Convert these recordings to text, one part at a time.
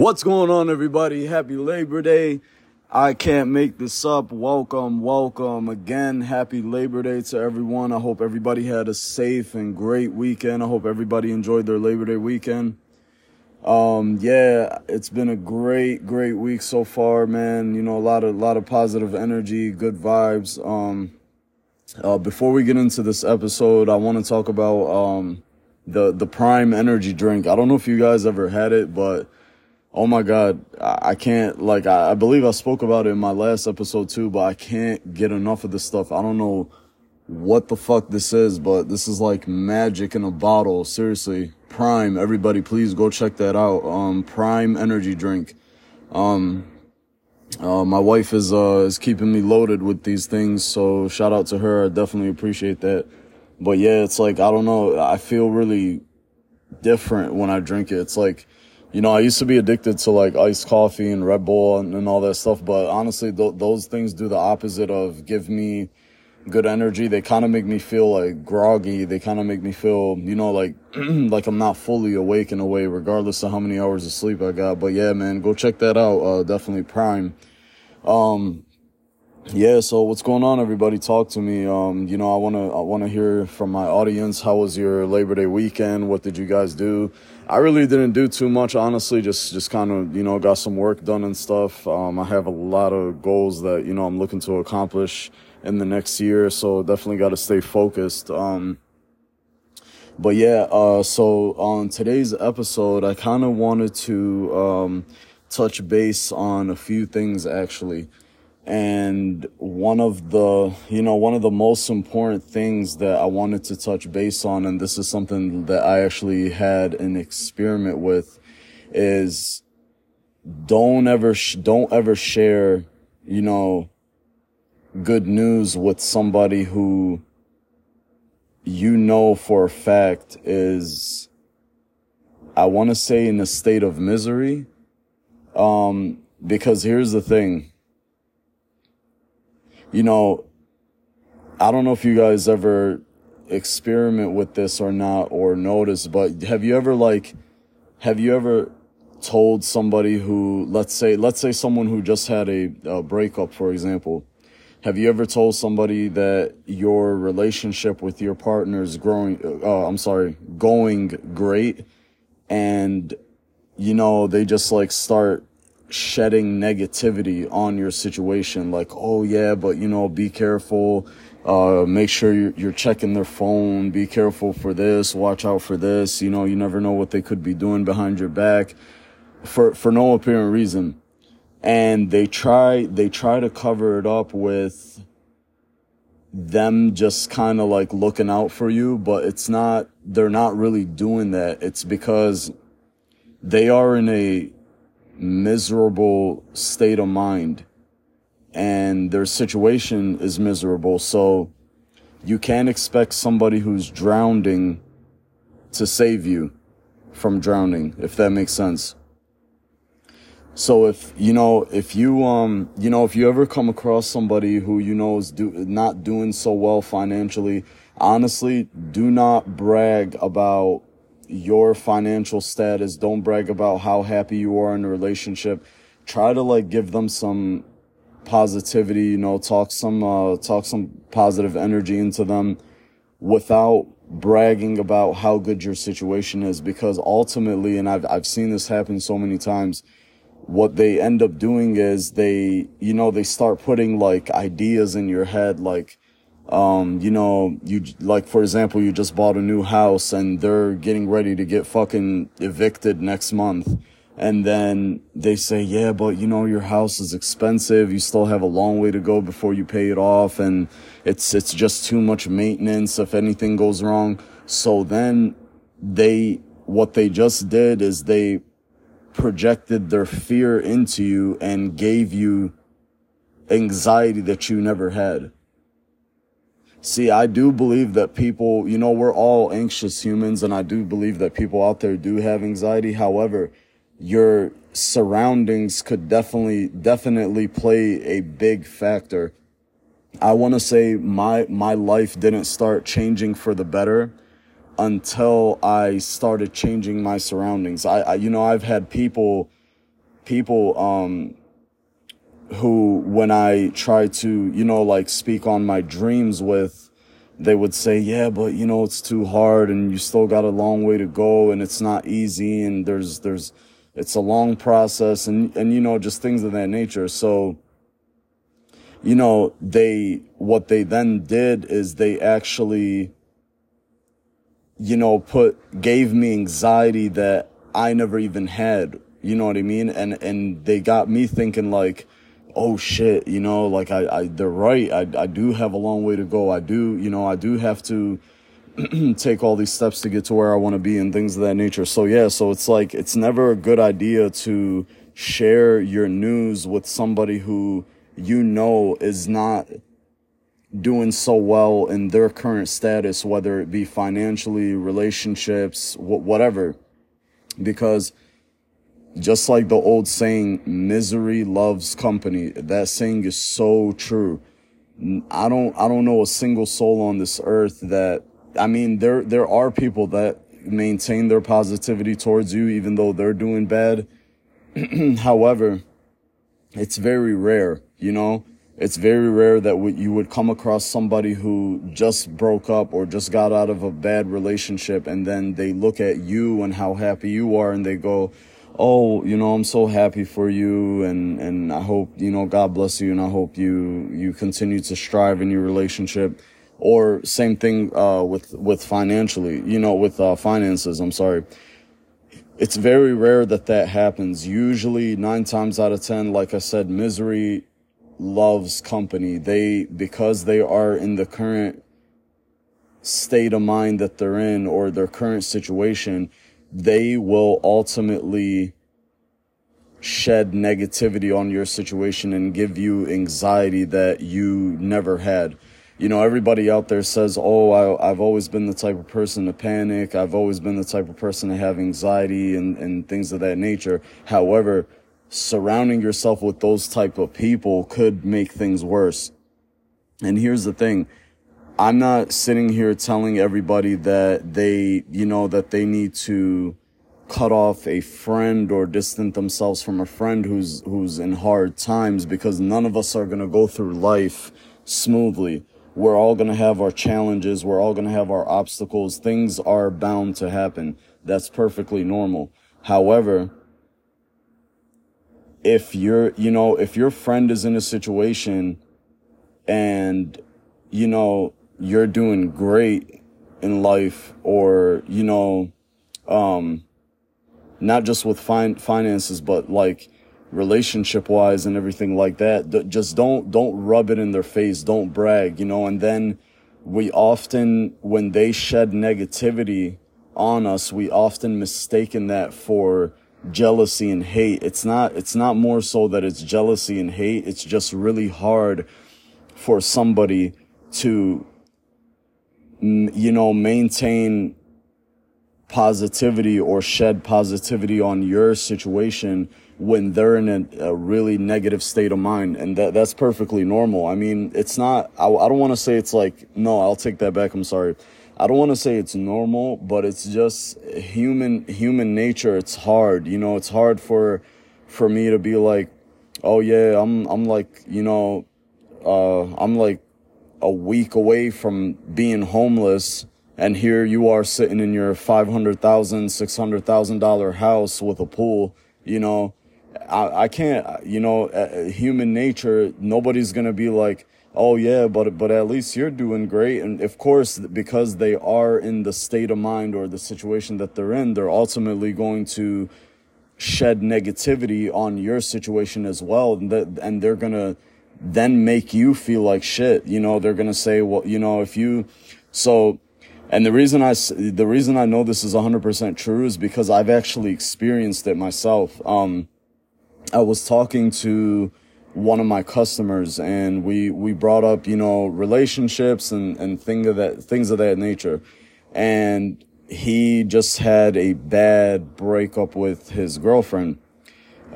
What's going on, everybody? Happy Labor Day. I can't make this up. Welcome, welcome again. Happy Labor Day to everyone. I hope everybody had a safe and great weekend. I hope everybody enjoyed their Labor Day weekend. Um, yeah, it's been a great, great week so far, man. You know, a lot of, a lot of positive energy, good vibes. Um, uh, before we get into this episode, I want to talk about, um, the, the prime energy drink. I don't know if you guys ever had it, but oh my God, I, can't, like, I, I believe I spoke about it in my last episode too, but I can't get enough of this stuff. I don't know what the fuck this is, but this is like magic in a bottle. Seriously. Prime. Everybody, please go check that out. Um, Prime energy drink. Um, uh, my wife is, uh, is keeping me loaded with these things. So shout out to her. I definitely appreciate that. But yeah, it's like, I don't know. I feel really different when I drink it. It's like, you know, I used to be addicted to like iced coffee and Red Bull and, and all that stuff. But honestly, th- those things do the opposite of give me good energy. They kind of make me feel like groggy. They kind of make me feel, you know, like, like I'm not fully awake in a way, regardless of how many hours of sleep I got. But yeah, man, go check that out. Uh, definitely prime. Um, yeah, so what's going on, everybody? Talk to me. Um, you know, I wanna I wanna hear from my audience. How was your Labor Day weekend? What did you guys do? I really didn't do too much, honestly. Just just kind of you know got some work done and stuff. Um, I have a lot of goals that you know I'm looking to accomplish in the next year, so definitely got to stay focused. Um, but yeah, uh, so on today's episode, I kind of wanted to um, touch base on a few things actually and one of the you know one of the most important things that i wanted to touch base on and this is something that i actually had an experiment with is don't ever sh- don't ever share you know good news with somebody who you know for a fact is i want to say in a state of misery. Um because here's the thing you know, I don't know if you guys ever experiment with this or not or notice, but have you ever like, have you ever told somebody who, let's say, let's say someone who just had a, a breakup, for example, have you ever told somebody that your relationship with your partner is growing, uh, I'm sorry, going great and, you know, they just like start shedding negativity on your situation like oh yeah but you know be careful. Uh, make sure you're, you're checking their phone. Be careful for this. Watch out for this. You know you never know what they could be doing behind your back for for no apparent reason. And they try they try to cover it up with them just kind of like looking out for you but it's not they're not really doing that. It's because they are in a miserable state of mind and their situation is miserable. So you can't expect somebody who's drowning to save you from drowning, if that makes sense. So if, you know, if you, um, you know, if you ever come across somebody who you know is do, not doing so well financially, honestly, do not brag about your financial status. Don't brag about how happy you are in a relationship. Try to like give them some positivity, you know, talk some, uh, talk some positive energy into them without bragging about how good your situation is because ultimately, and I've, I've seen this happen so many times, what they end up doing is they, you know, they start putting like ideas in your head, like, um, you know, you like for example, you just bought a new house and they're getting ready to get fucking evicted next month. And then they say, yeah, but you know, your house is expensive. You still have a long way to go before you pay it off. And it's, it's just too much maintenance if anything goes wrong. So then they, what they just did is they projected their fear into you and gave you anxiety that you never had. See, I do believe that people, you know, we're all anxious humans and I do believe that people out there do have anxiety. However, your surroundings could definitely, definitely play a big factor. I want to say my, my life didn't start changing for the better until I started changing my surroundings. I, I you know, I've had people people um who when I try to, you know, like speak on my dreams with, they would say, yeah, but you know, it's too hard and you still got a long way to go and it's not easy and there's, there's, it's a long process and, and, you know, just things of that nature. So, you know, they, what they then did is they actually, you know, put, gave me anxiety that I never even had. You know what I mean? And, and they got me thinking like, oh shit, you know, like I, I, they're right. I, I do have a long way to go. I do, you know, I do have to take all these steps to get to where I want to be and things of that nature. So yeah, so it's like, it's never a good idea to share your news with somebody who you know is not doing so well in their current status, whether it be financially, relationships, wh- whatever. Because just like the old saying, misery loves company. That saying is so true. I don't, I don't know a single soul on this earth that, I mean, there, there are people that maintain their positivity towards you, even though they're doing bad. However, it's very rare, you know, it's very rare that you would come across somebody who just broke up or just got out of a bad relationship and then they look at you and how happy you are and they go, oh, you know, I'm so happy for you and, and I hope, you know, God bless you and I hope you, you continue to strive in your relationship. Or same thing, uh, with, with financially, you know, with, uh, finances, I'm sorry. It's very rare that that happens. Usually nine times out of 10, like I said, misery loves company. They, because they are in the current state of mind that they're in or their current situation, they will ultimately shed negativity on your situation and give you anxiety that you never had. You know, everybody out there says, Oh, I, have always been the type of person to panic. I've always been the type of person to have anxiety and, and things of that nature. However, surrounding yourself with those type of people could make things worse. And here's the thing. I'm not sitting here telling everybody that they, you know, that they need to cut off a friend or distance themselves from a friend who's, who's in hard times because none of us are going to go through life smoothly. We're all going to have our challenges. We're all going to have our obstacles. Things are bound to happen. That's perfectly normal. However, if you're, you know, if your friend is in a situation and, you know, you're doing great in life or, you know, um, not just with fin- finances, but like relationship wise and everything like that. just don't, don't rub it in their face. Don't brag, you know, and then we often, when they shed negativity on us, we often mistaken that for jealousy and hate. It's not, it's not more so that it's jealousy and hate. It's just really hard for somebody to you know, maintain positivity or shed positivity on your situation when they're in a, a, really negative state of mind. And that that's perfectly normal. I mean it's not i, I don't want to say it's like no i'll take that back i'm sorry. I don't want to say it's normal but it's just human human nature it's hard you know it's hard for for me to be like oh yeah i'm i'm like you know uh i'm like a week away from being homeless and here you are sitting in your $500,000, $600,000 house with a pool, you know, I, I can't, you know, uh, human nature, nobody's going to be like, oh yeah, but, but at least you're doing great. And of course, because they are in the state of mind or the situation that they're in, they're ultimately going to shed negativity on your situation as well. And, and they're going to, then make you feel like shit. You know, they're going to say, well, you know, if you, so, and the reason I, the reason I know this is 100% true is because I've actually experienced it myself. Um, I was talking to one of my customers and we, we brought up, you know, relationships and, and thing of that, things of that nature. And he just had a bad breakup with his girlfriend.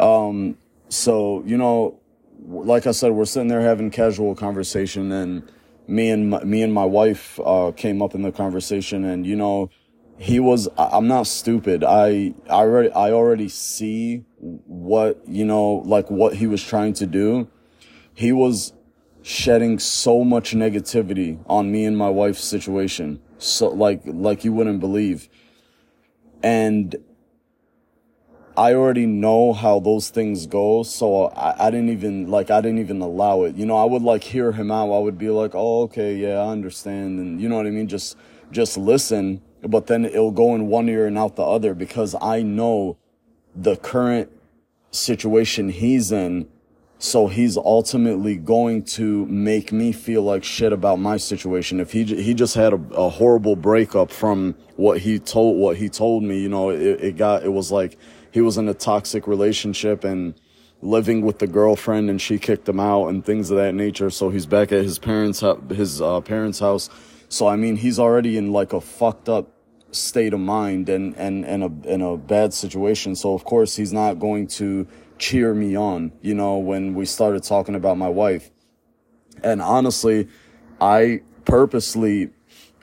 Um, so, you know, like I said, we're sitting there having casual conversation, and me and my, me and my wife uh, came up in the conversation, and you know, he was i'm not stupid. I i already i already see what you know like what he was trying to do. He was shedding so much negativity on me and my wife's situation. So like like you wouldn't believe. And I already know how those things go, so I, I didn't even like I didn't even allow it. You know, I would like hear him out. I would be like, "Oh, okay, yeah, I understand," and you know what I mean. Just just listen, but then it'll go in one ear and out the other because I know the current situation he's in. So he's ultimately going to make me feel like shit about my situation. If he he just had a, a horrible breakup from what he told what he told me, you know, it, it got it was like he was in a toxic relationship and living with the girlfriend and she kicked him out and things of that nature. So he's back at his parents his uh, parents' house. So I mean, he's already in like a fucked up state of mind and and and a in a bad situation. So of course he's not going to cheer me on, you know, when we started talking about my wife. And honestly, I purposely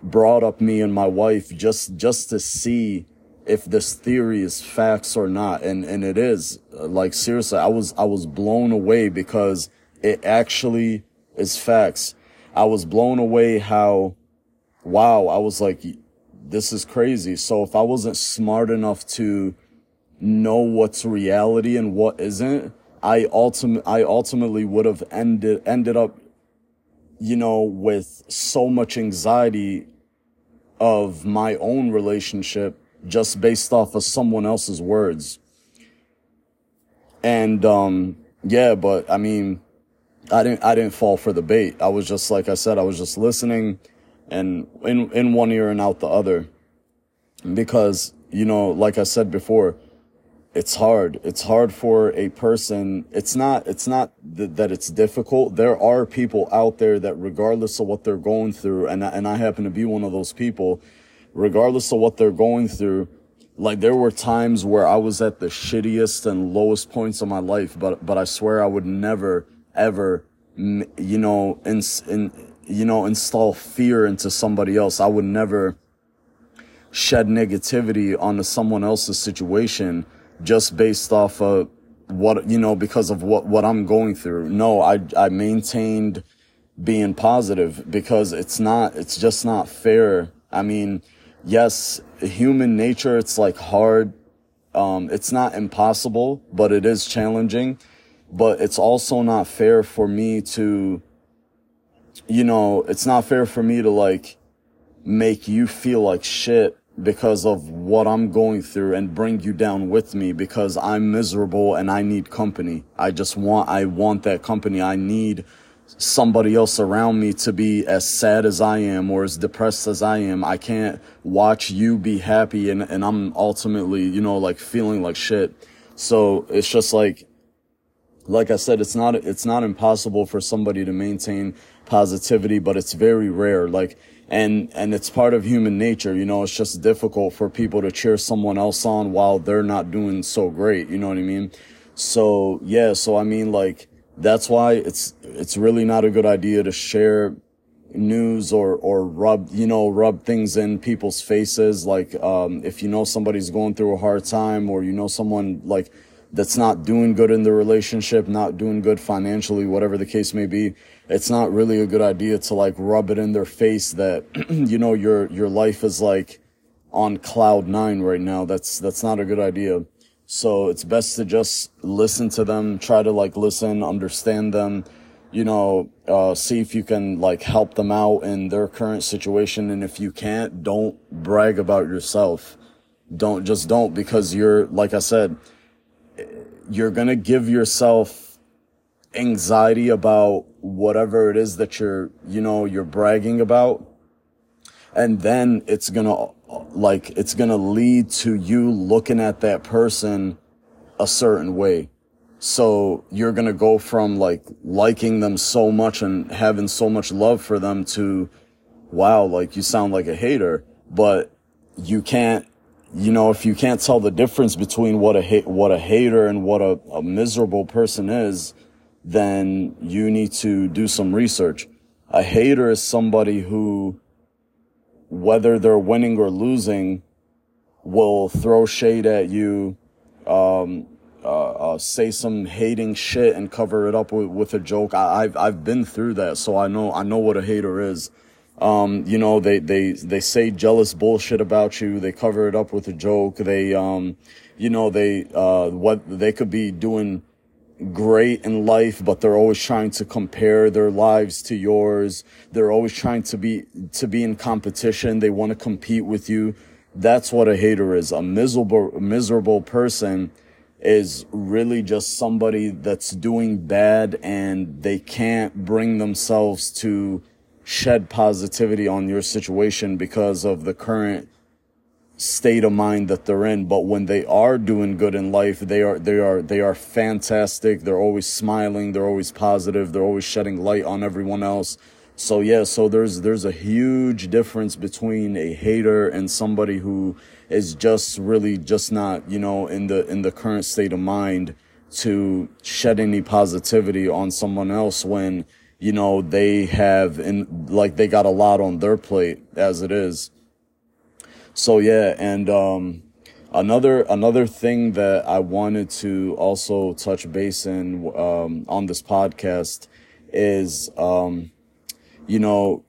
brought up me and my wife just just to see if this theory is facts or not and and it is like seriously i was i was blown away because it actually is facts. I was blown away how wow i was like this is crazy. So if i wasn't smart enough to know what's reality and what isn't, I ultimate I ultimately would have ended ended up, you know, with so much anxiety of my own relationship just based off of someone else's words. And um yeah, but I mean I didn't I didn't fall for the bait. I was just like I said, I was just listening and in in one ear and out the other. Because, you know, like I said before, it's hard. It's hard for a person. It's not, it's not th- that it's difficult. There are people out there that regardless of what they're going through, and, I, and I happen to be one of those people, regardless of what they're going through, like there were times where I was at the shittiest and lowest points of my life, but, but I swear I would never, ever, you know, in, in, you know, install fear into somebody else. I would never shed negativity onto someone else's situation just based off of what you know because of what what I'm going through. No, I I maintained being positive because it's not it's just not fair. I mean, yes, human nature it's like hard um it's not impossible, but it is challenging, but it's also not fair for me to you know, it's not fair for me to like make you feel like shit because of what I'm going through and bring you down with me because I'm miserable and I need company. I just want, I want that company. I need somebody else around me to be as sad as I am or as depressed as I am. I can't watch you be happy and, and I'm ultimately, you know, like feeling like shit. So it's just like, like I said, it's not, it's not impossible for somebody to maintain positivity, but it's very rare. Like, and and it's part of human nature you know it's just difficult for people to cheer someone else on while they're not doing so great you know what i mean so yeah so i mean like that's why it's it's really not a good idea to share news or or rub you know rub things in people's faces like um if you know somebody's going through a hard time or you know someone like that's not doing good in the relationship not doing good financially whatever the case may be it's not really a good idea to like rub it in their face that you know your your life is like on cloud nine right now. That's that's not a good idea. So it's best to just listen to them, try to like listen, understand them, you know, uh, see if you can like help them out in their current situation. And if you can't, don't brag about yourself. Don't just don't because you're, like I said, you're going to give yourself anxiety about whatever it is that you're, you know, you're bragging about. And then it's gonna, like, it's gonna lead to you looking at that person a certain way. So you're gonna go from like liking them so much and having so much love for them to, wow, like you sound like a hater, but you can't, you know, if you can't tell the difference between what a ha- what a hater and what a, a miserable person is, then you need to do some research. A hater is somebody who, whether they're winning or losing, will throw shade at you, um, uh, uh, say some hating shit and cover it up with, with a joke. I, have I've been through that, so I know I know what a hater is. Um, you know, they they they say jealous bullshit about you. They cover it up with a joke. They um, you know, they uh, what they could be doing great in life, but they're always trying to compare their lives to yours. They're always trying to be to be in competition. They want to compete with you. That's what a hater is. A miserable miserable person is really just somebody that's doing bad and they can't bring themselves to shed positivity on your situation because of the current state of mind that they're in but when they are doing good in life they are they are they are fantastic. They're always smiling. They're always positive. They're always shedding light on everyone else. So yeah so there's there's a huge difference between a hater and somebody who is just really just not you know in the in the current state of mind to shed any positivity on someone else when you know they have and like they got a lot on their plate as it is so yeah, and um, another another thing that I wanted to also touch base in um, on this podcast is um, you know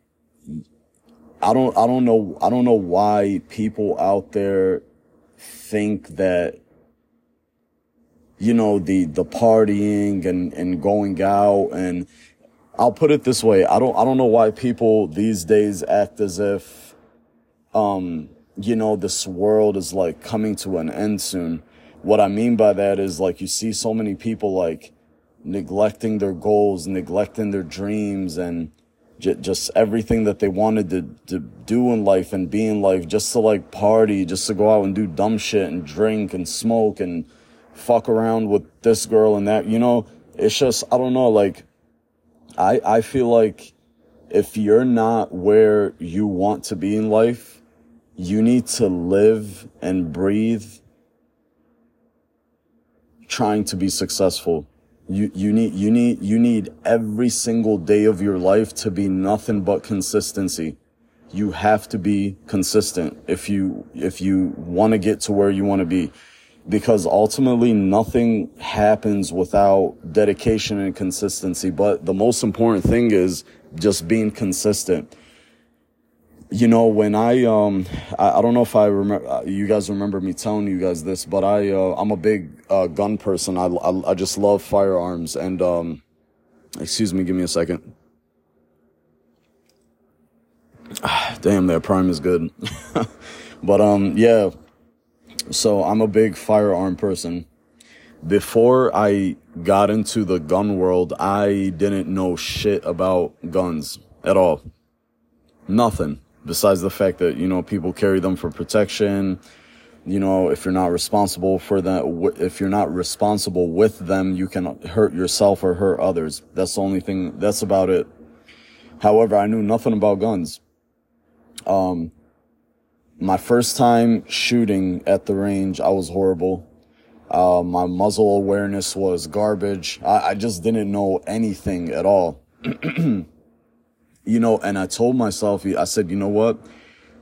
I don't I don't know I don't know why people out there think that you know the the partying and and going out and I'll put it this way I don't I don't know why people these days act as if um you know, this world is like coming to an end soon. What I mean by that is like you see so many people like neglecting their goals, neglecting their dreams and j- just everything that they wanted to, to do in life and be in life just to like party, just to go out and do dumb shit and drink and smoke and fuck around with this girl and that, you know, it's just, I don't know, like, I, I feel like if you're not where you want to be in life, you need to live and breathe trying to be successful. You, you need, you need, you need every single day of your life to be nothing but consistency. You have to be consistent if you, if you want to get to where you want to be. Because ultimately nothing happens without dedication and consistency. But the most important thing is just being consistent you know when i um i, I don't know if i remember uh, you guys remember me telling you guys this but i uh, i'm a big uh, gun person. I, I, I just love firearms and um excuse me give me a second. Damn that prime is good. But um yeah. So i'm a big firearm person. Before i got into the gun world i didn't know shit about guns at all. Nothing besides the fact that you know people carry them for protection you know if you're not responsible for that if you're not responsible with them you can hurt yourself or hurt others. That's the only thing that's about it. However i knew nothing about guns. Um my first time shooting at the range i was horrible. Uh, my muzzle awareness was garbage. I, I just didn't know anything at all you know, and I told myself, I said, you know what?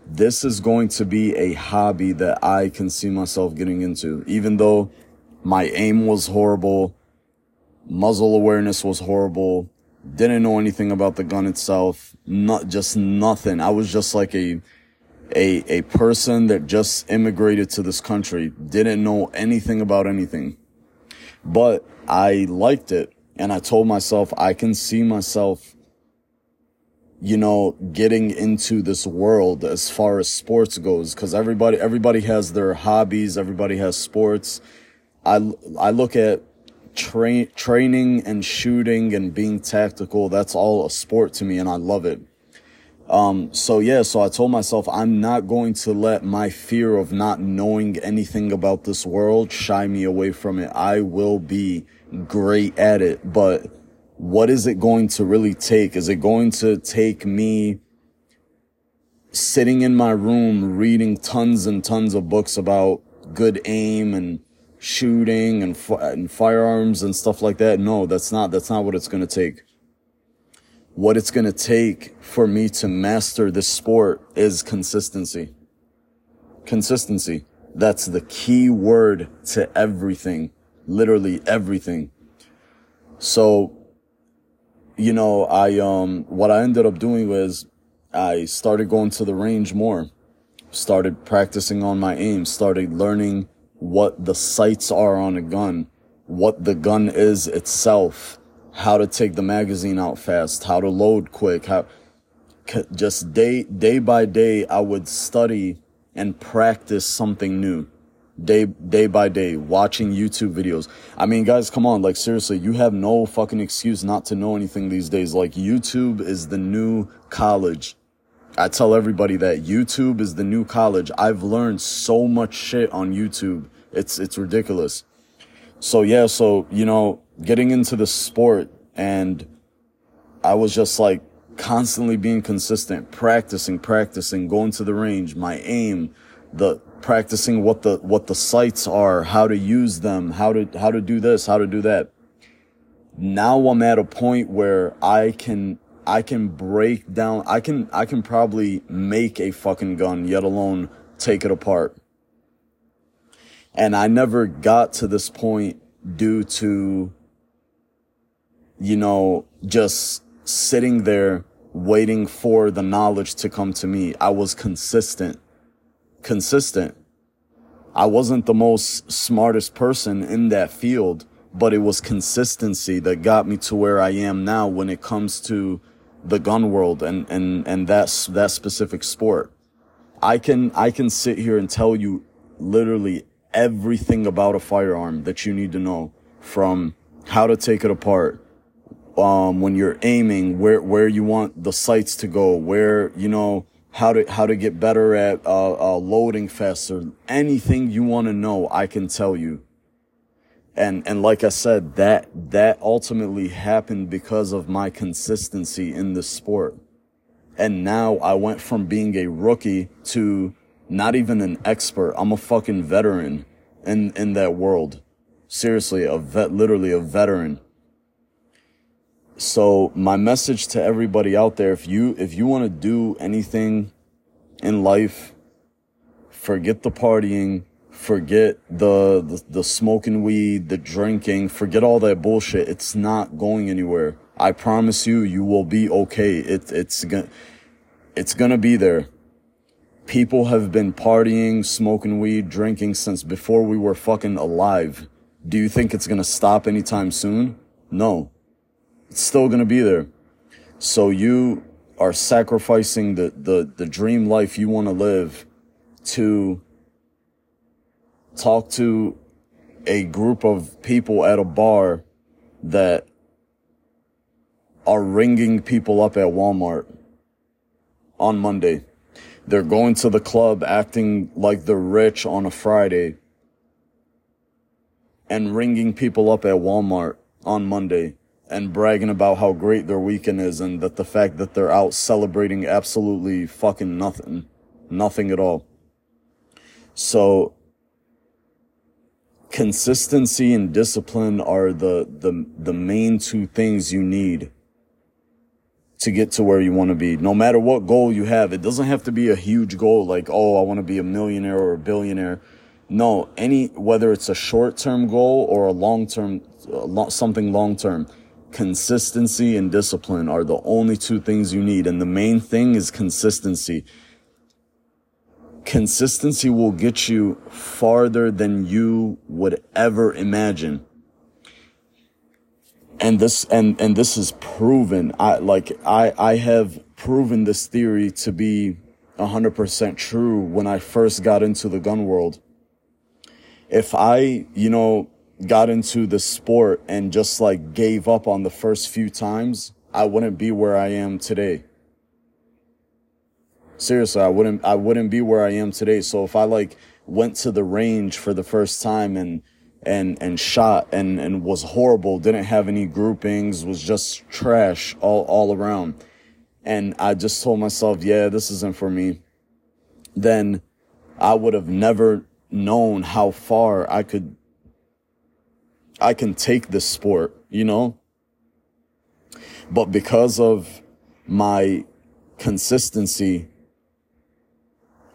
This is going to be a hobby that I can see myself getting into, even though my aim was horrible, muzzle awareness was horrible, didn't know anything about the gun itself, not just nothing. I was just like a, a, a person that just immigrated to this country, didn't know anything about anything, but I liked it. And I told myself, I can see myself you know, getting into this world as far as sports goes. Cause everybody, everybody has their hobbies. Everybody has sports. I, I look at train, training and shooting and being tactical. That's all a sport to me and I love it. Um, so yeah, so I told myself I'm not going to let my fear of not knowing anything about this world shy me away from it. I will be great at it, but what is it going to really take? Is it going to take me sitting in my room reading tons and tons of books about good aim and shooting and, and firearms and stuff like that? No, that's not, that's not what it's going to take. What it's going to take for me to master this sport is consistency. Consistency. That's the key word to everything. Literally everything. So, you know, I, um, what I ended up doing was I started going to the range more, started practicing on my aim, started learning what the sights are on a gun, what the gun is itself, how to take the magazine out fast, how to load quick, how just day day by day I would study and practice something new. Day day by day, watching YouTube videos. I mean, guys, come on, like seriously, you have no fucking excuse not to know anything these days. Like YouTube is the new college. I tell everybody that YouTube is the new college. I've learned so much shit on YouTube. It's it's ridiculous. So yeah, so you know, getting into the sport and I was just like constantly being consistent, practicing, practicing, going to the range, my aim, the practicing what the what the sights are, how to use them, how to how to do this, how to do that. Now I'm at a point where I can I can break down I can I can probably make a fucking gun, yet alone take it apart. And I never got to this point due to you know, just sitting there waiting for the knowledge to come to me. I was consistent. Consistent. I wasn't the most smartest person in that field, but it was consistency that got me to where I am now when it comes to the gun world and, and, and that's, that specific sport. I can, I can sit here and tell you literally everything about a firearm that you need to know from how to take it apart, um, when you're aiming, where, where you want the sights to go, where, you know, how to, how to get better at, uh, uh, loading faster. Anything you want to know, I can tell you. And, and like I said, that, that ultimately happened because of my consistency in the sport. And now I went from being a rookie to not even an expert. I'm a fucking veteran in, in that world. Seriously, a vet, literally a veteran so my message to everybody out there, if you, if you want to do anything in life, forget the partying, forget the, the, the smoking weed, the drinking, forget all that bullshit. It's not going anywhere. I promise you, you will be okay. It, it's gonna, it's gonna be there. People have been partying, smoking weed, drinking since before we were fucking alive. Do you think it's gonna stop anytime soon? No. It's still going to be there. So you are sacrificing the, the, the dream life you want to live to talk to a group of people at a bar that are ringing people up at Walmart on Monday. They're going to the club acting like they're rich on a Friday and ringing people up at Walmart on Monday and bragging about how great their weekend is and that the fact that they're out celebrating absolutely fucking nothing. Nothing at all. So consistency and discipline are the, the, the main two things you need to get to where you want to be. No matter what goal you have, it doesn't have to be a huge goal like, oh, I want to be a millionaire or a billionaire. No, any, whether it's a short term goal or a long term, uh, something long term consistency and discipline are the only two things you need. And the main thing is consistency. Consistency will get you farther than you would ever imagine. And this, and, and this is proven. I, like, I, I have proven this theory to be 100% true when I first got into the gun world. If I, you know, got into the sport and just like gave up on the first few times, I wouldn't be where I am today. Seriously, I wouldn't, I wouldn't be where I am today. So if I like went to the range for the first time and, and, and shot and, and was horrible, didn't have any groupings, was just trash all, all around. And I just told myself, yeah, this isn't for me. Then I would have never known how far I could I can take this sport, you know? But because of my consistency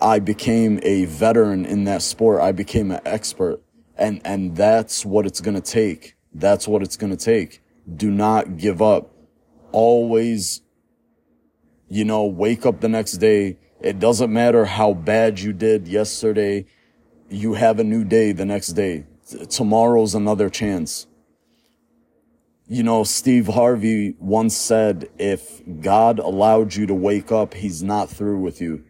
I became a veteran in that sport. I became an expert. And, and that's what it's going to take. That's what it's going to take. Do not give up. Always, you know, wake up the next day. It doesn't matter how bad you did yesterday. You have a new day the next day. Tomorrow's another chance. You know, Steve Harvey once said, if God allowed you to wake up, he's not through with you.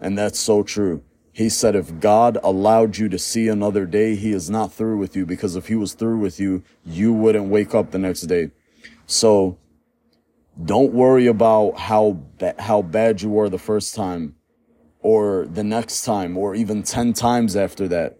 And that's so true. He said, if God allowed you to see another day, he is not through with you because if he was through with you, you wouldn't wake up the next day. So don't worry about how, ba- how bad you were the first time or the next time or even 10 times after that.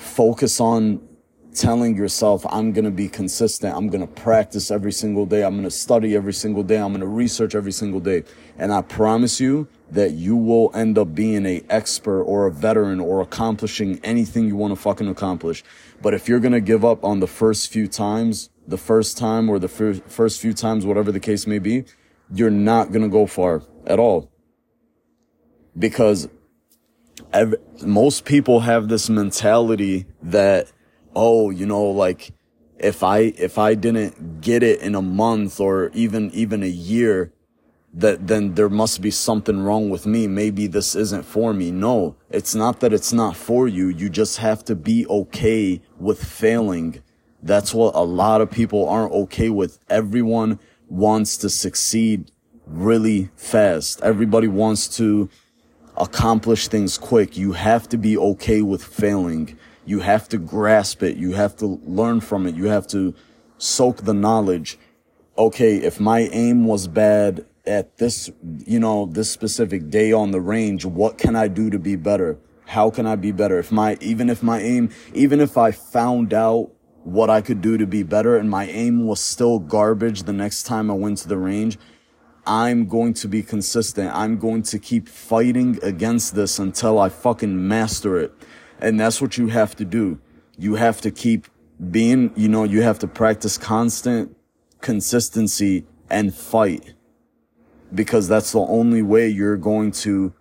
Focus on telling yourself, I'm going to be consistent. I'm going to practice every single day. I'm going to study every single day. I'm going to research every single day. And I promise you that you will end up being a expert or a veteran or accomplishing anything you want to fucking accomplish. But if you're going to give up on the first few times, the first time or the fir- first few times, whatever the case may be, you're not going to go far at all. Because ev- most people have this mentality that oh, you know, like if I, if I didn't get it in a month or even, even a year, that then there must be something wrong with me. Maybe this isn't for me. No, it's not that it's not for you. You just have to be okay with failing. That's what a lot of people aren't okay with. Everyone wants to succeed really fast. Everybody wants to accomplish things quick. You have to be okay with failing. You have to grasp it. You have to learn from it. You have to soak the knowledge. Okay, if my aim was bad at this, you know, this specific day on the range, what can I do to be better? How can I be better? If my, even if my aim, even if I found out what I could do to be better and my aim was still garbage the next time I went to the range, I'm going to be consistent. I'm going to keep fighting against this until I fucking master it. And that's what you have to do. You have to keep being, you know, you have to practice constant consistency and fight because that's the only way you're going to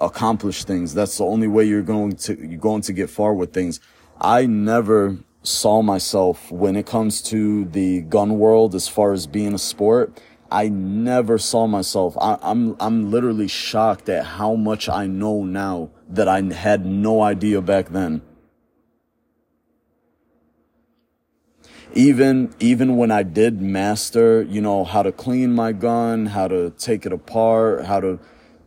accomplish things. That's the only way you're going to, you're going to get far with things. I never saw myself when it comes to the gun world as far as being a sport. I never saw myself. I, I'm, I'm literally shocked at how much I know now that I had no idea back then. Even, even when I did master, you know, how to clean my gun, how to take it apart, how to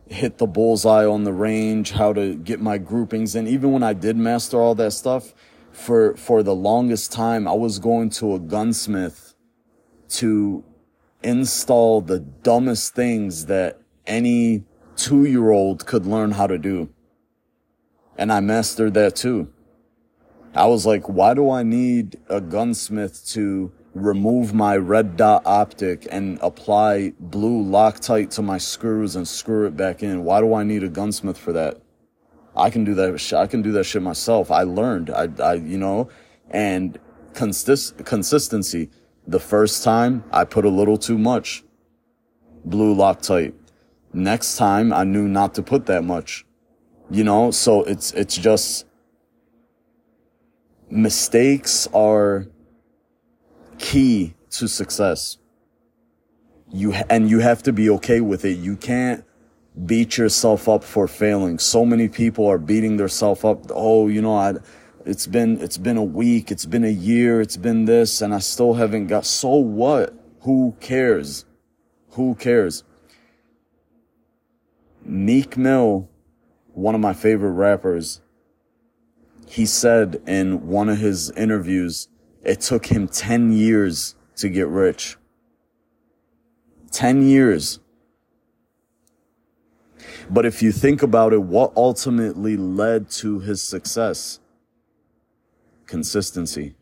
hit the bullseye on the range, how to get my groupings. And even when I did master all that stuff, for, for the longest time, I was going to a gunsmith to install the dumbest things that any two year old could learn how to do and I mastered that too. I was like, why do I need a gunsmith to remove my red dot optic and apply blue Loctite to my screws and screw it back in? Why do I need a gunsmith for that? I can do that. I can do that shit myself. I learned. I, I, you know, and consist consistency. The first time I put a little too much. Blue Loctite. Next time I knew not to put that much. You know so it's it's just mistakes are key to success. You and you have to be okay with it. You can't beat yourself up for failing. So many people are beating themselves up. Oh you know i it's been it's been a week it's been a year it's been this and i still haven't got so what who cares who cares meek mill one of my favorite rappers, he said in one of his interviews, it took him 10 years to get rich. 10 years. But if you think about it, what ultimately led to his success? Consistency.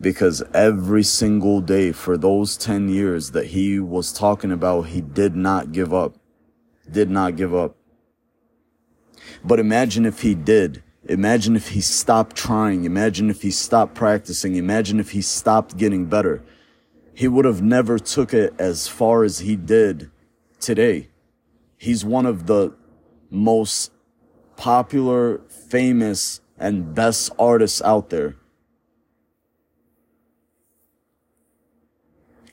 Because every single day for those 10 years that he was talking about, he did not give up. Did not give up. But imagine if he did. Imagine if he stopped trying. Imagine if he stopped practicing. Imagine if he stopped getting better. He would have never took it as far as he did today. He's one of the most popular, famous, and best artists out there.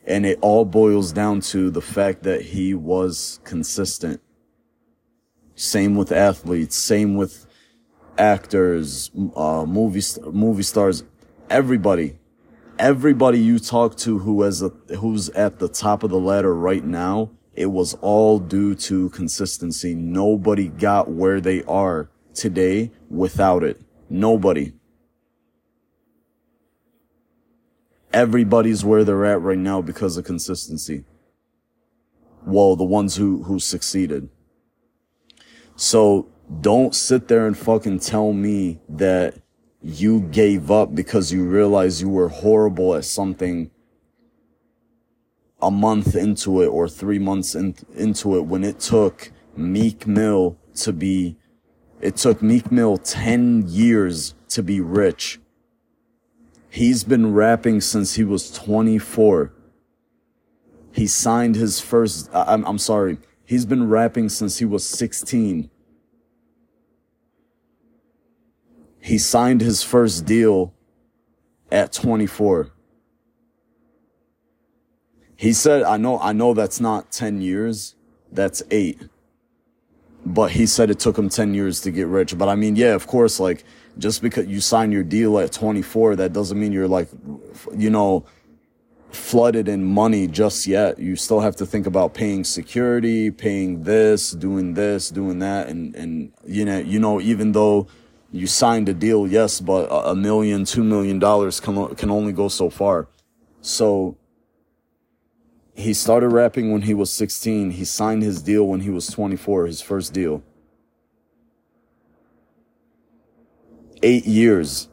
And it all boils down to the fact that he was consistent. Same with athletes, same with actors, uh, movie, movie stars, everybody. Everybody you talk to who has a, who's at the top of the ladder right now, it was all due to consistency. Nobody got where they are today without it. Nobody. Everybody's where they're at right now because of consistency. Well, the ones who, who succeeded. So don't sit there and fucking tell me that you gave up because you realized you were horrible at something a month into it or three months in, into it when it took Meek Mill to be, it took Meek Mill 10 years to be rich. He's been rapping since he was 24. He signed his first, I'm, I'm sorry. He's been rapping since he was 16. He signed his first deal at 24. He said, I know, I know that's not 10 years. That's eight. But he said it took him 10 years to get rich. But I mean, yeah, of course, like, just because you sign your deal at 24, that doesn't mean you're like, you know, flooded in money just yet. You still have to think about paying security, paying this, doing this, doing that. And, and, you know, you know, even though you signed a deal, yes, but a million, two million dollars can, can only go so far. So, he started rapping when he was 16. He signed his deal when he was 24, his first deal. Eight years.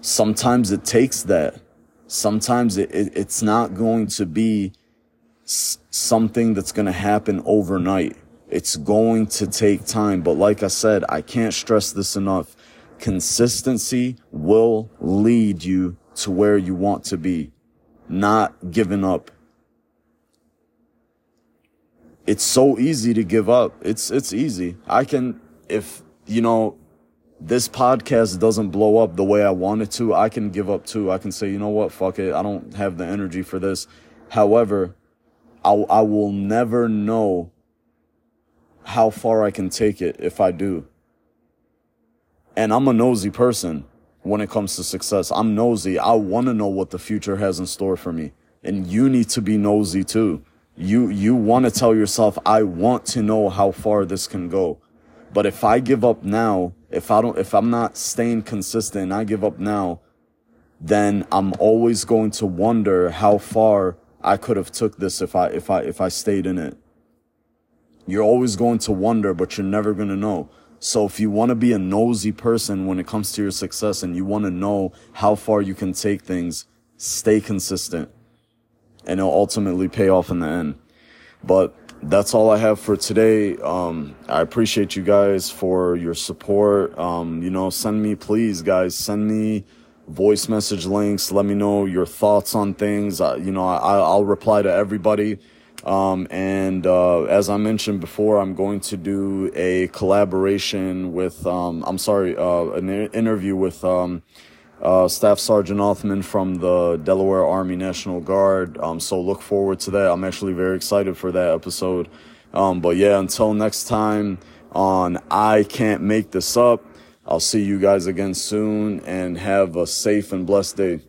Sometimes it takes that. Sometimes it, it it's not going to be s- something that's going to happen overnight. It's going to take time. But like I said, I can't stress this enough. Consistency will lead you to where you want to be not giving up. It's so easy to give up. It's, it's easy. I can, if, you know, this podcast doesn't blow up the way I want it to, I can give up too. I can say, you know what? Fuck it. I don't have the energy for this. However, I, I will never know how far I can take it if I do. And I'm a nosy person when it comes to success. I'm nosy. I want to know what the future has in store for me. And you need to be nosy too. You, you want to tell yourself, I want to know how far this can go. But if I give up now, if I don't, if I'm not staying consistent and I give up now, then I'm always going to wonder how far I could have took this if I, if I, if I stayed in it. You're always going to wonder, but you're never going to know. So if you want to be a nosy person when it comes to your success and you want to know how far you can take things, stay consistent and it'll ultimately pay off in the end. But that's all I have for today. Um, I appreciate you guys for your support. Um, you know, send me, please, guys, send me voice message links. Let me know your thoughts on things. Uh, you know, I, I'll reply to everybody. Um, and uh, as I mentioned before, I'm going to do a collaboration with, um, I'm sorry, uh, an interview with um, uh, Staff Sergeant Othman from the Delaware Army National Guard. Um, so look forward to that. I'm actually very excited for that episode. Um, but yeah, until next time on I Can't Make This Up, I'll see you guys again soon and have a safe and blessed day.